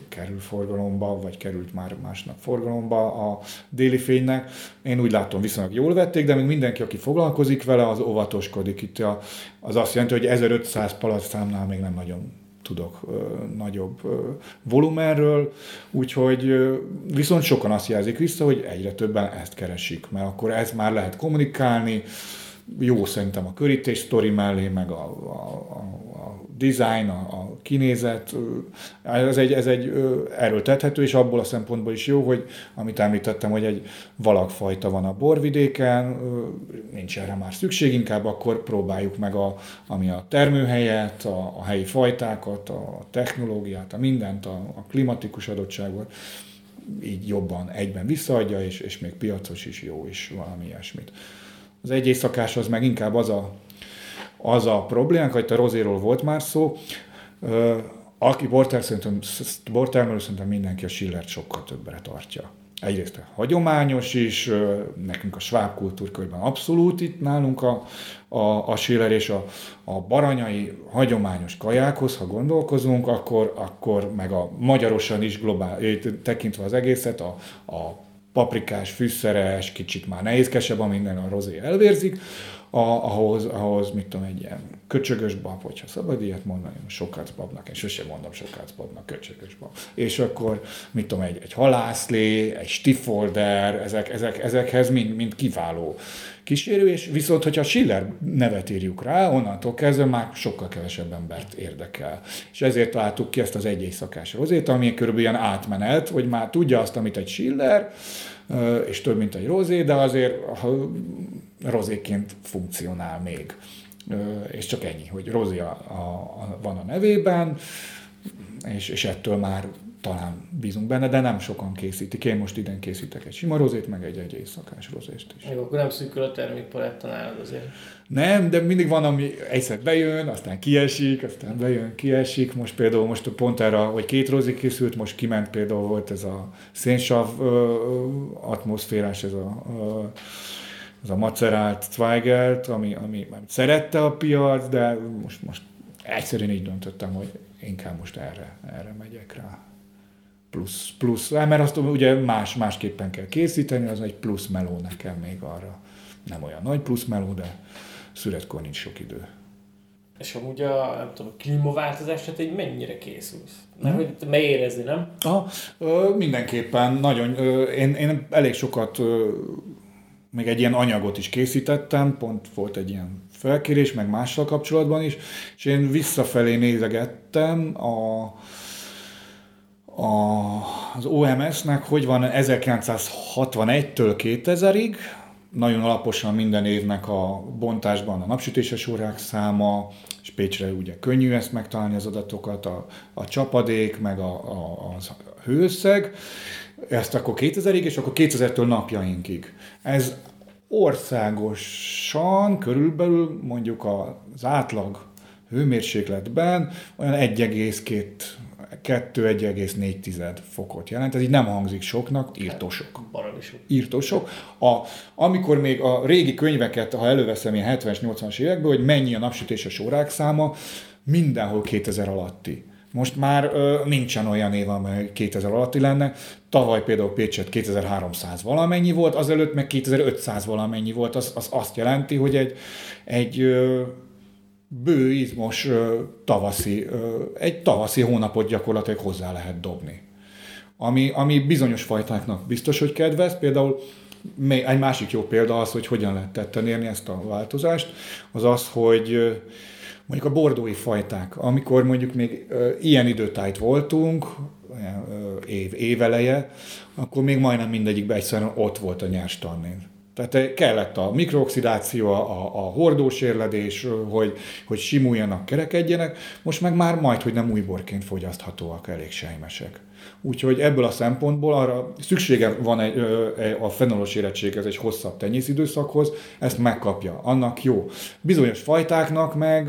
kerül forgalomba, vagy került már másnap forgalomba a déli fénynek. Én úgy látom, viszonylag jól vették, de még mindenki, aki foglalkozik vele, az óvatoskodik. Itt az azt jelenti, hogy 1500 számnál még nem nagyon tudok ö, nagyobb ö, volumenről, úgyhogy ö, viszont sokan azt jelzik vissza, hogy egyre többen ezt keresik, mert akkor ez már lehet kommunikálni, jó szerintem a körítés sztori mellé, meg a, a, a, design, a, a kinézet, ez egy, ez egy erőltethető, és abból a szempontból is jó, hogy amit említettem, hogy egy valakfajta van a borvidéken, nincs erre már szükség, inkább akkor próbáljuk meg, a, ami a termőhelyet, a, a helyi fajtákat, a technológiát, a mindent, a, a klimatikus adottságot, így jobban egyben visszaadja, és, és még piacos is jó is, valami ilyesmit. Az egy éjszakás az meg inkább az a az a problémánk, hogy a rozéról volt már szó, aki borter, szerintem, bortermelő, szerintem mindenki a Schillert sokkal többre tartja. Egyrészt a hagyományos is, nekünk a sváb kultúrkörben abszolút itt nálunk a, a, a Schiller és a, a baranyai hagyományos kajákhoz, ha gondolkozunk, akkor, akkor meg a magyarosan is globál, tekintve az egészet, a, a paprikás, fűszeres, kicsit már nehézkesebb, a minden a rozé elvérzik, a, ahhoz, ahhoz, mit tudom, egy ilyen köcsögös bab, hogyha szabad ilyet mondani, sokat babnak, én sosem mondom sokat babnak, köcsögös bab. És akkor, mit tudom, egy, egy halászlé, egy stiffolder, ezek, ezek, ezekhez mind, mind kiváló kísérő, és viszont, hogyha Schiller nevet írjuk rá, onnantól kezdve már sokkal kevesebb embert érdekel. És ezért találtuk ki ezt az egy éjszakás rozét, ami körülbelül ilyen átmenet, hogy már tudja azt, amit egy Schiller, és több, mint egy rozé, de azért rozéként funkcionál még. És csak ennyi, hogy rozé a, a, a, van a nevében, és, és ettől már talán bízunk benne, de nem sokan készítik. Én most idén készítek egy sima rozét, meg egy, egy éjszakás rozést is. Jó, akkor nem szűkül a termékpaletta nálad azért. Nem, de mindig van, ami egyszer bejön, aztán kiesik, aztán bejön, kiesik. Most például most pont erre, hogy két rozi készült, most kiment például volt ez a szénsav atmoszférás, ez a ö, ez a macerált Zweigelt, ami, ami, szerette a piac, de most, most egyszerűen így döntöttem, hogy inkább most erre, erre megyek rá. Plusz, plusz, mert azt ugye más, másképpen kell készíteni, az egy plusz meló nekem még arra. Nem olyan nagy plusz meló, de születkor nincs sok idő. És amúgy a, nem tudom, a klímaváltozás, tehát egy mennyire készülsz? Mert hmm. hogy érezni, nem? Ha, ö, mindenképpen, nagyon. Ö, én, én elég sokat ö, még egy ilyen anyagot is készítettem, pont volt egy ilyen felkérés, meg mással kapcsolatban is, és én visszafelé nézegettem a, a, az OMS-nek, hogy van 1961-től 2000-ig, nagyon alaposan minden évnek a bontásban a napsütéses órák száma, és Pécsre ugye könnyű ezt megtalálni az adatokat, a, a csapadék, meg a, a, a hőszeg, ezt akkor 2000-ig, és akkor 2000-től napjainkig. Ez országosan körülbelül mondjuk az átlag hőmérsékletben olyan 1,2 2,1,4 fokot jelent. Ez így nem hangzik soknak, írtósok. Írtósok. A, amikor még a régi könyveket, ha előveszem ilyen 70-es, 80-as évekből, hogy mennyi a napsütéses órák száma, mindenhol 2000 alatti. Most már ö, nincsen olyan év, amely 2000 alatti lenne. Tavaly például Pécset 2300 valamennyi volt, azelőtt meg 2500 valamennyi volt. Az, az azt jelenti, hogy egy, egy ö, bő, izmos ö, tavaszi, ö, egy tavaszi hónapot gyakorlatilag hozzá lehet dobni. Ami, ami bizonyos fajtáknak biztos, hogy kedvez. Például egy másik jó példa az, hogy hogyan lehet tetten érni ezt a változást, az az, hogy mondjuk a bordói fajták, amikor mondjuk még ilyen időtájt voltunk, év, éveleje, akkor még majdnem mindegyikben egyszerűen ott volt a nyers tannin. Tehát kellett a mikrooxidáció, a, a hordós érledés, hogy, hogy simuljanak, kerekedjenek, most meg már majd, hogy nem újborként fogyaszthatóak, elég sejmesek. Úgyhogy ebből a szempontból arra szüksége van egy, a fenolos érettséghez egy hosszabb tenyészidőszakhoz, ezt megkapja. Annak jó. Bizonyos fajtáknak meg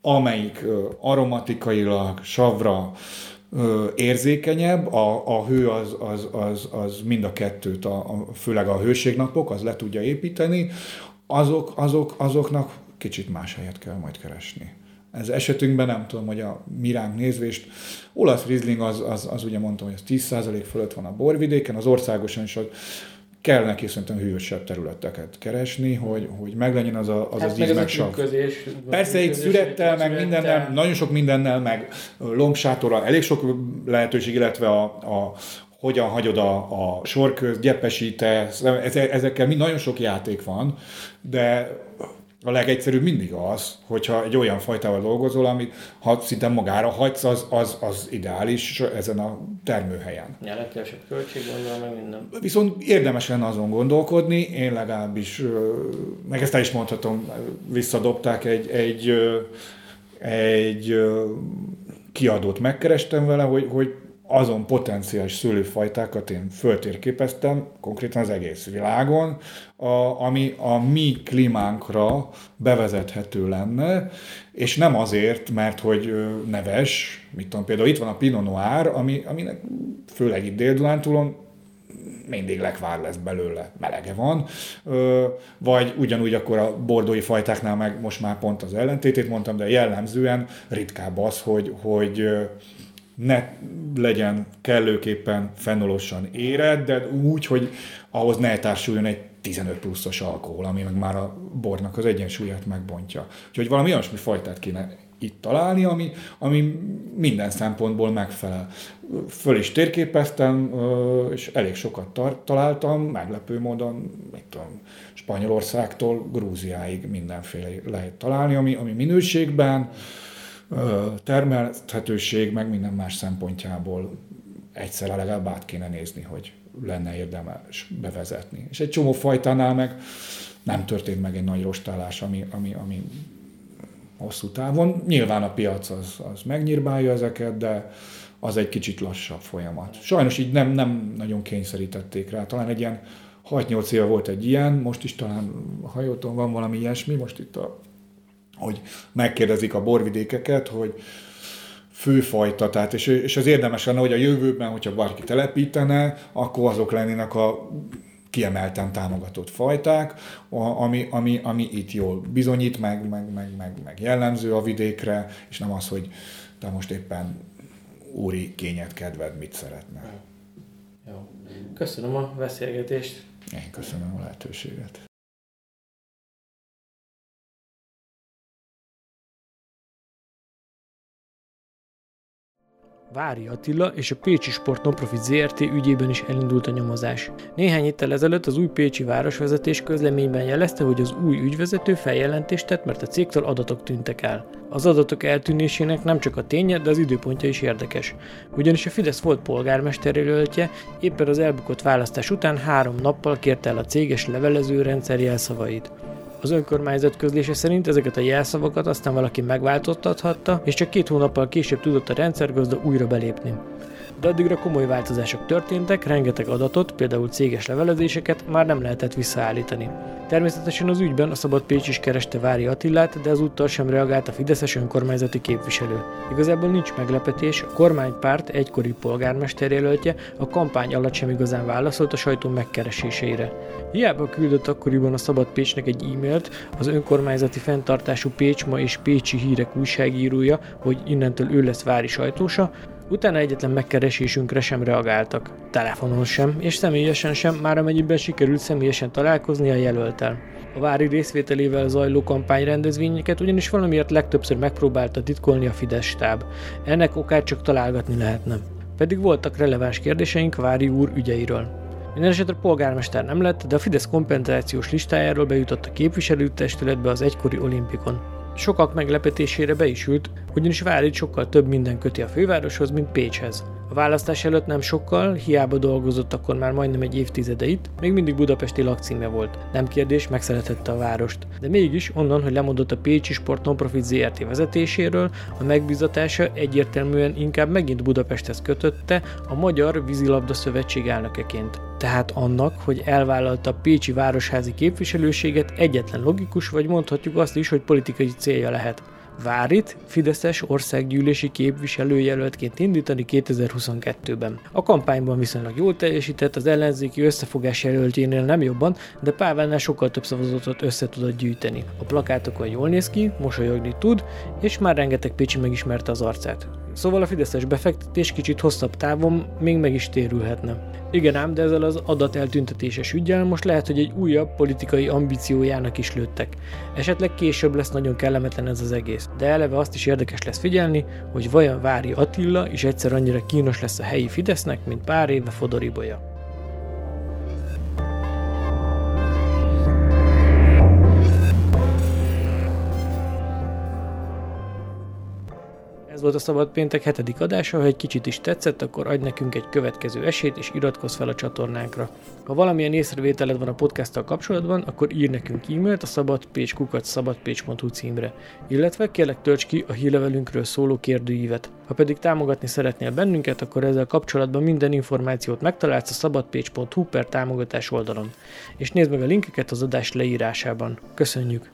amelyik aromatikailag, savra, érzékenyebb, a, a hő az, az, az, az mind a kettőt, a, a, főleg a hőségnapok, az le tudja építeni, azok, azok, azoknak kicsit más helyet kell majd keresni. Ez esetünkben nem tudom, hogy a miránk nézvést, olasz rizling az, az, az ugye mondtam, hogy az 10% fölött van a borvidéken, az országosan is kell neki szerintem hűvösebb területeket keresni, hogy, hogy meglegyen az a, az, hát az íz meg sav. Persze egy szürettel, meg mindennel, nagyon sok mindennel, meg lombsátorral, elég sok lehetőség, illetve a, a hogyan hagyod a, a sorköz, gyepesítesz, ezekkel mind nagyon sok játék van, de a legegyszerűbb mindig az, hogyha egy olyan fajtával dolgozol, amit ha szinte magára hagysz, az, az, az ideális ezen a termőhelyen. Ja, legkevesebb költség gondolom, meg minden. Viszont érdemes lenne azon gondolkodni, én legalábbis, meg ezt el is mondhatom, visszadobták egy, egy, egy kiadót megkerestem vele, hogy, hogy azon potenciális szőlőfajtákat én föltérképeztem, konkrétan az egész világon, a, ami a mi klímánkra bevezethető lenne, és nem azért, mert hogy neves, mit tudom, például itt van a Pinot Noir, ami, aminek főleg itt dél mindig lekvár lesz belőle, melege van, vagy ugyanúgy akkor a bordói fajtáknál meg most már pont az ellentétét mondtam, de jellemzően ritkább az, hogy, hogy ne legyen kellőképpen fenolosan éred, de úgy, hogy ahhoz ne társuljon egy 15 pluszos alkohol, ami meg már a bornak az egyensúlyát megbontja. Úgyhogy valami olyasmi fajtát kéne itt találni, ami, ami minden szempontból megfelel. Föl is térképeztem, és elég sokat tar- találtam, meglepő módon, mit tudom, Spanyolországtól Grúziáig mindenféle lehet találni, ami, ami minőségben, termelhetőség, meg minden más szempontjából egyszer legalább át kéne nézni, hogy lenne érdemes bevezetni. És egy csomó fajtánál meg nem történt meg egy nagy rostálás, ami, ami, ami hosszú távon. Nyilván a piac az, az megnyírbálja ezeket, de az egy kicsit lassabb folyamat. Sajnos így nem, nem nagyon kényszerítették rá. Talán egy ilyen 6-8 éve volt egy ilyen, most is talán hajóton van valami ilyesmi, most itt a, hogy megkérdezik a borvidékeket, hogy főfajta, tehát és, és az érdemes lenne, hogy a jövőben, hogyha bárki telepítene, akkor azok lennének a kiemelten támogatott fajták, ami, ami, ami itt jól bizonyít, meg, meg, meg, meg, meg jellemző a vidékre, és nem az, hogy te most éppen úri kényet kedved mit szeretne. Jó. Köszönöm a beszélgetést. Én köszönöm a lehetőséget. Vári Attila és a Pécsi Sport Nonprofit ZRT ügyében is elindult a nyomozás. Néhány héttel ezelőtt az új Pécsi városvezetés közleményben jelezte, hogy az új ügyvezető feljelentést tett, mert a cégtől adatok tűntek el. Az adatok eltűnésének nem csak a ténye, de az időpontja is érdekes. Ugyanis a Fidesz volt polgármesterjelöltje éppen az elbukott választás után három nappal kérte el a céges levelező rendszer jelszavait. Az önkormányzat közlése szerint ezeket a jelszavakat aztán valaki megváltoztathatta, és csak két hónappal később tudott a rendszergazda újra belépni de addigra komoly változások történtek, rengeteg adatot, például céges levelezéseket már nem lehetett visszaállítani. Természetesen az ügyben a Szabad Pécs is kereste Vári Attillát, de ezúttal sem reagált a Fideszes önkormányzati képviselő. Igazából nincs meglepetés, a kormánypárt egykori polgármesterjelöltje a kampány alatt sem igazán válaszolt a sajtó megkereséseire. Hiába küldött akkoriban a Szabad Pécsnek egy e-mailt az önkormányzati fenntartású Pécsma és Pécsi hírek újságírója, hogy innentől ő lesz Vári sajtósa, Utána egyetlen megkeresésünkre sem reagáltak, telefonon sem, és személyesen sem, már amennyiben sikerült személyesen találkozni a jelöltel. A vári részvételével zajló kampányrendezvényeket ugyanis valamiért legtöbbször megpróbálta titkolni a Fidesz stáb. Ennek okát csak találgatni lehetne. Pedig voltak releváns kérdéseink Vári úr ügyeiről. Minden esetre polgármester nem lett, de a Fidesz kompenzációs listájáról bejutott a képviselőtestületbe az egykori olimpikon. Sokak meglepetésére be is ült, ugyanis Várit sokkal több minden köti a fővároshoz, mint Pécshez. A választás előtt nem sokkal, hiába dolgozott akkor már majdnem egy évtizede itt, még mindig budapesti lakcíme volt. Nem kérdés, megszeretette a várost. De mégis onnan, hogy lemondott a Pécsi Sport Nonprofit ZRT vezetéséről, a megbizatása egyértelműen inkább megint Budapesthez kötötte a Magyar Vízilabda Szövetség elnökeként. Tehát annak, hogy elvállalta a Pécsi Városházi képviselőséget egyetlen logikus, vagy mondhatjuk azt is, hogy politikai célja lehet. Várit Fideszes országgyűlési képviselőjelöltként indítani 2022-ben. A kampányban viszonylag jól teljesített, az ellenzéki összefogás jelöltjénél nem jobban, de Pávelnál sokkal több szavazatot össze tudott gyűjteni. A plakátokon jól néz ki, mosolyogni tud, és már rengeteg Pécsi megismerte az arcát. Szóval a Fideszes befektetés kicsit hosszabb távon még meg is térülhetne. Igen ám, de ezzel az adateltüntetéses ügyel most lehet, hogy egy újabb politikai ambíciójának is lőttek. Esetleg később lesz nagyon kellemetlen ez az egész, de eleve azt is érdekes lesz figyelni, hogy vajon Vári Attila is egyszer annyira kínos lesz a helyi Fidesznek, mint pár éve Fodoribolya. Ez volt a Szabad Péntek hetedik adása, ha egy kicsit is tetszett, akkor adj nekünk egy következő esélyt, és iratkozz fel a csatornánkra. Ha valamilyen észrevételed van a podcasttal kapcsolatban, akkor ír nekünk e-mailt a szabadpécs.hu címre, illetve kérlek tölts ki a hírlevelünkről szóló kérdőívet. Ha pedig támogatni szeretnél bennünket, akkor ezzel kapcsolatban minden információt megtalálsz a szabadpécs.hu per támogatás oldalon. És nézd meg a linkeket az adás leírásában. Köszönjük!